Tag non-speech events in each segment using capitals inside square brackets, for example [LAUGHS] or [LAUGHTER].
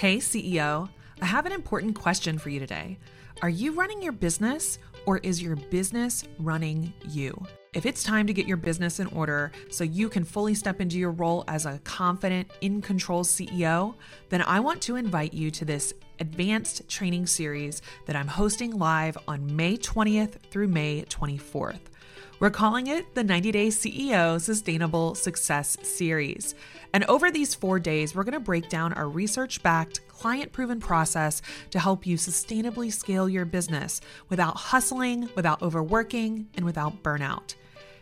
Hey, CEO, I have an important question for you today. Are you running your business or is your business running you? If it's time to get your business in order so you can fully step into your role as a confident, in control CEO, then I want to invite you to this advanced training series that I'm hosting live on May 20th through May 24th. We're calling it the 90 Day CEO Sustainable Success Series. And over these four days, we're going to break down our research backed, client proven process to help you sustainably scale your business without hustling, without overworking, and without burnout.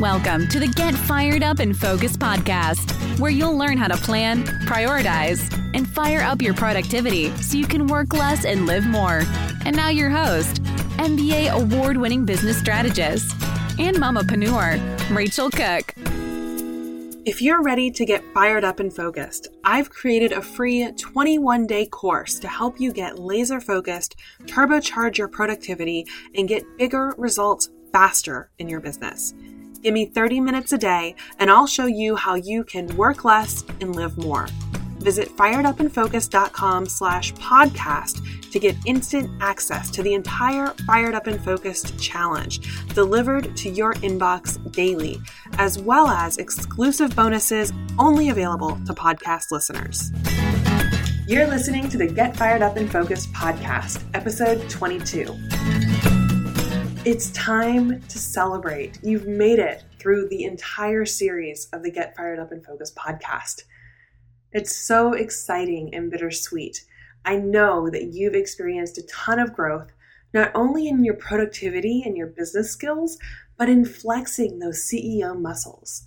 Welcome to the Get Fired Up and Focused podcast, where you'll learn how to plan, prioritize, and fire up your productivity so you can work less and live more. And now, your host, MBA award winning business strategist and mamapreneur, Rachel Cook. If you're ready to get fired up and focused, I've created a free 21 day course to help you get laser focused, turbocharge your productivity, and get bigger results faster in your business. Give me 30 minutes a day, and I'll show you how you can work less and live more. Visit firedupandfocused.com slash podcast to get instant access to the entire Fired Up and Focused challenge delivered to your inbox daily, as well as exclusive bonuses only available to podcast listeners. You're listening to the Get Fired Up and Focused podcast, episode 22. It's time to celebrate. You've made it through the entire series of the Get Fired Up and Focused podcast. It's so exciting and bittersweet. I know that you've experienced a ton of growth, not only in your productivity and your business skills, but in flexing those CEO muscles.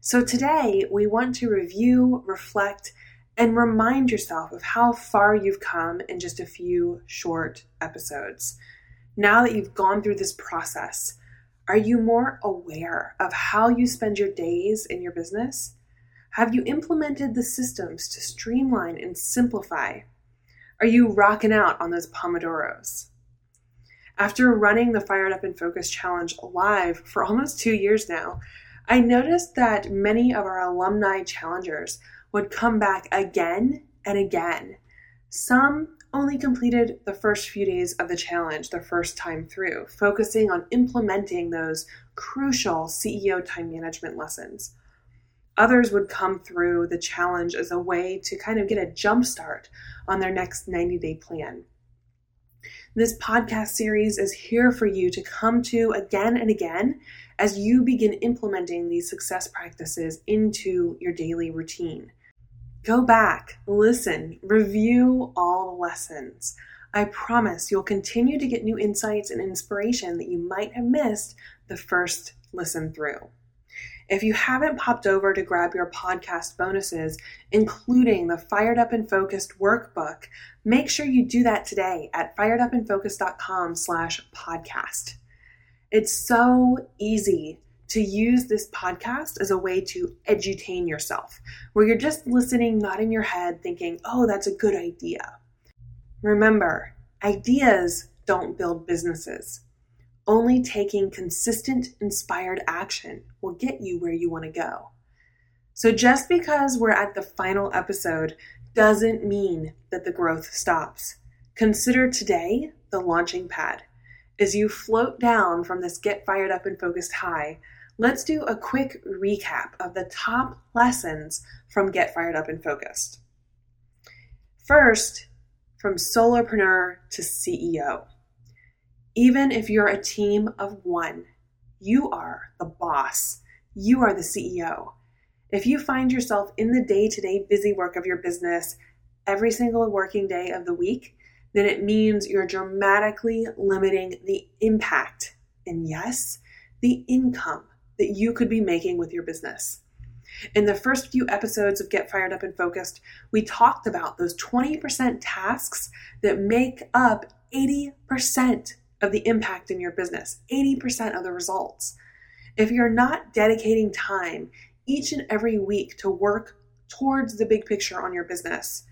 So today, we want to review, reflect, and remind yourself of how far you've come in just a few short episodes. Now that you've gone through this process, are you more aware of how you spend your days in your business? Have you implemented the systems to streamline and simplify? Are you rocking out on those Pomodoros? After running the Fired Up and Focused Challenge live for [LAUGHS] almost two years now, I noticed that many of our alumni challengers would come back again and again. Some only completed the first few days of the challenge the first time through, focusing on implementing those crucial CEO time management lessons. Others would come through the challenge as a way to kind of get a jump start on their next 90 day plan. This podcast series is here for you to come to again and again as you begin implementing these success practices into your daily routine. Go back, listen, review all the lessons. I promise you'll continue to get new insights and inspiration that you might have missed the first listen through. If you haven't popped over to grab your podcast bonuses, including the Fired Up and Focused workbook, make sure you do that today at firedupandfocused.com slash podcast. It's so easy to use this podcast as a way to edutain yourself, where you're just listening, not in your head, thinking, oh, that's a good idea. Remember, ideas don't build businesses. Only taking consistent, inspired action will get you where you want to go. So, just because we're at the final episode doesn't mean that the growth stops. Consider today the launching pad. As you float down from this get fired up and focused high, let's do a quick recap of the top lessons from Get Fired Up and Focused. First, from solopreneur to CEO. Even if you're a team of one, you are the boss. You are the CEO. If you find yourself in the day to day busy work of your business every single working day of the week, then it means you're dramatically limiting the impact and, yes, the income that you could be making with your business. In the first few episodes of Get Fired Up and Focused, we talked about those 20% tasks that make up 80% of the impact in your business, 80% of the results. If you're not dedicating time each and every week to work towards the big picture on your business,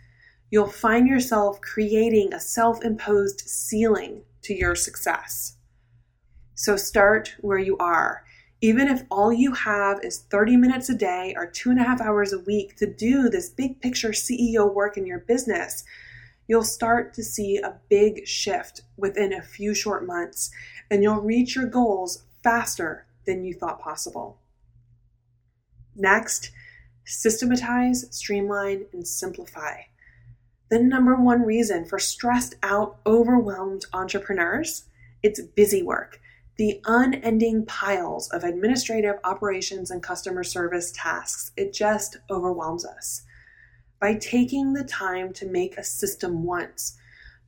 you'll find yourself creating a self imposed ceiling to your success. So start where you are. Even if all you have is 30 minutes a day or two and a half hours a week to do this big picture CEO work in your business, you'll start to see a big shift within a few short months and you'll reach your goals faster than you thought possible. Next, systematize, streamline, and simplify. The number one reason for stressed out, overwhelmed entrepreneurs, it's busy work the unending piles of administrative operations and customer service tasks. It just overwhelms us. By taking the time to make a system once,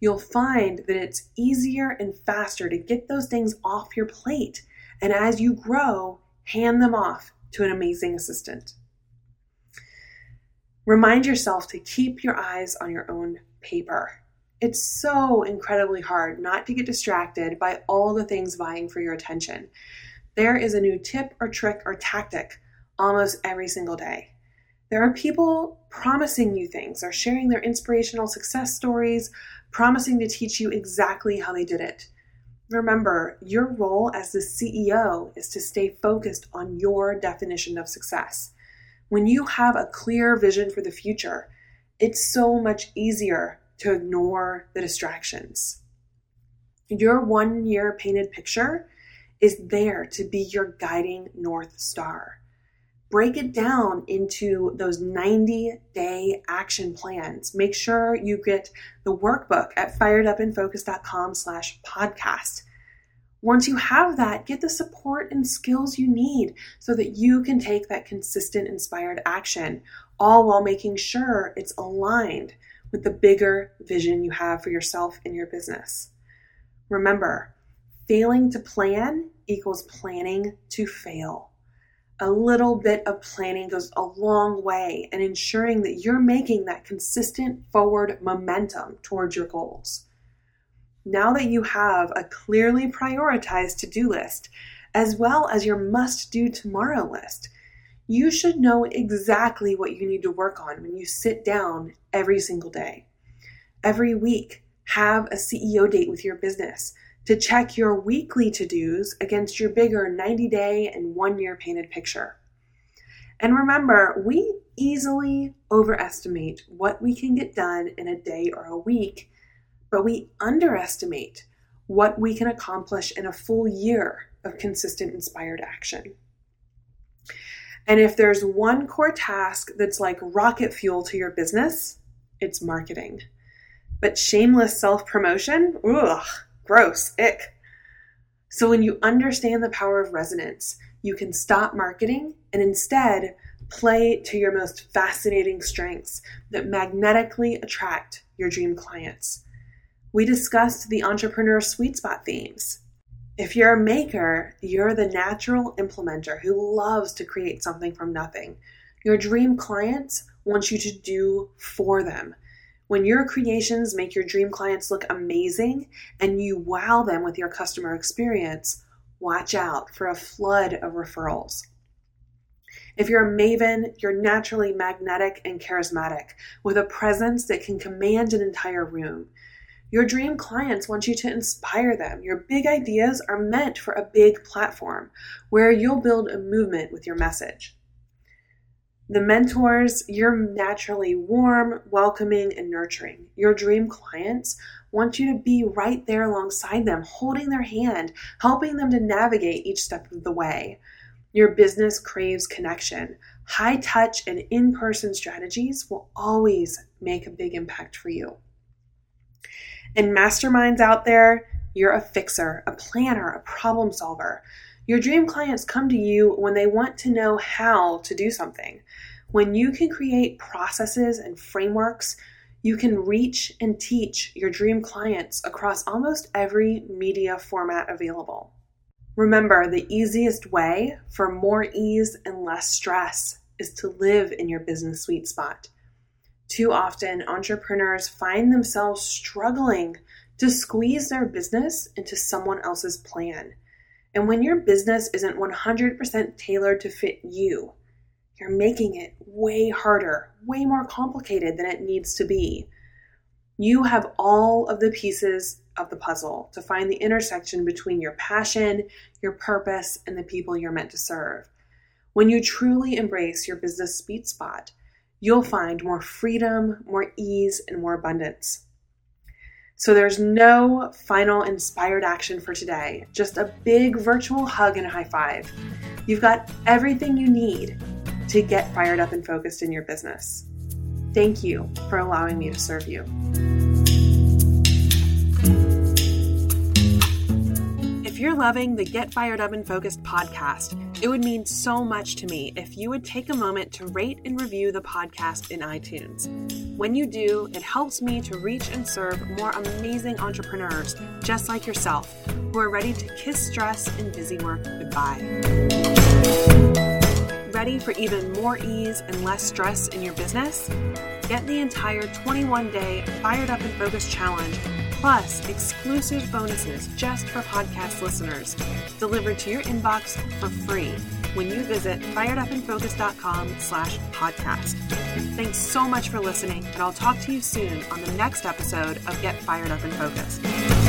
you'll find that it's easier and faster to get those things off your plate. And as you grow, hand them off to an amazing assistant. Remind yourself to keep your eyes on your own paper. It's so incredibly hard not to get distracted by all the things vying for your attention. There is a new tip or trick or tactic almost every single day. There are people promising you things or sharing their inspirational success stories, promising to teach you exactly how they did it. Remember, your role as the CEO is to stay focused on your definition of success. When you have a clear vision for the future, it's so much easier to ignore the distractions. Your one year painted picture is there to be your guiding North Star. Break it down into those 90 day action plans. Make sure you get the workbook at firedupandfocused.com slash podcast. Once you have that, get the support and skills you need so that you can take that consistent, inspired action, all while making sure it's aligned with the bigger vision you have for yourself and your business. Remember, failing to plan equals planning to fail. A little bit of planning goes a long way in ensuring that you're making that consistent forward momentum towards your goals. Now that you have a clearly prioritized to do list, as well as your must do tomorrow list, you should know exactly what you need to work on when you sit down every single day. Every week, have a CEO date with your business to check your weekly to dos against your bigger 90 day and one year painted picture. And remember, we easily overestimate what we can get done in a day or a week, but we underestimate what we can accomplish in a full year of consistent inspired action. And if there's one core task that's like rocket fuel to your business, it's marketing. But shameless self promotion, ugh, gross, ick. So when you understand the power of resonance, you can stop marketing and instead play to your most fascinating strengths that magnetically attract your dream clients. We discussed the entrepreneur sweet spot themes if you're a maker, you're the natural implementer who loves to create something from nothing. Your dream clients want you to do for them. When your creations make your dream clients look amazing and you wow them with your customer experience, watch out for a flood of referrals. If you're a maven, you're naturally magnetic and charismatic with a presence that can command an entire room. Your dream clients want you to inspire them. Your big ideas are meant for a big platform where you'll build a movement with your message. The mentors, you're naturally warm, welcoming, and nurturing. Your dream clients want you to be right there alongside them, holding their hand, helping them to navigate each step of the way. Your business craves connection. High touch and in person strategies will always make a big impact for you. And masterminds out there, you're a fixer, a planner, a problem solver. Your dream clients come to you when they want to know how to do something. When you can create processes and frameworks, you can reach and teach your dream clients across almost every media format available. Remember, the easiest way for more ease and less stress is to live in your business sweet spot. Too often, entrepreneurs find themselves struggling to squeeze their business into someone else's plan. And when your business isn't 100% tailored to fit you, you're making it way harder, way more complicated than it needs to be. You have all of the pieces of the puzzle to find the intersection between your passion, your purpose, and the people you're meant to serve. When you truly embrace your business sweet spot, you'll find more freedom, more ease, and more abundance. So there's no final inspired action for today, just a big virtual hug and a high five. You've got everything you need to get fired up and focused in your business. Thank you for allowing me to serve you. You're loving the Get Fired Up and Focused podcast, it would mean so much to me if you would take a moment to rate and review the podcast in iTunes. When you do, it helps me to reach and serve more amazing entrepreneurs just like yourself who are ready to kiss stress and busy work goodbye. Ready for even more ease and less stress in your business? Get the entire 21 day Fired Up and Focused Challenge plus exclusive bonuses just for podcast listeners delivered to your inbox for free when you visit firedupandfocused.com slash podcast. Thanks so much for listening, and I'll talk to you soon on the next episode of Get Fired Up and Focused.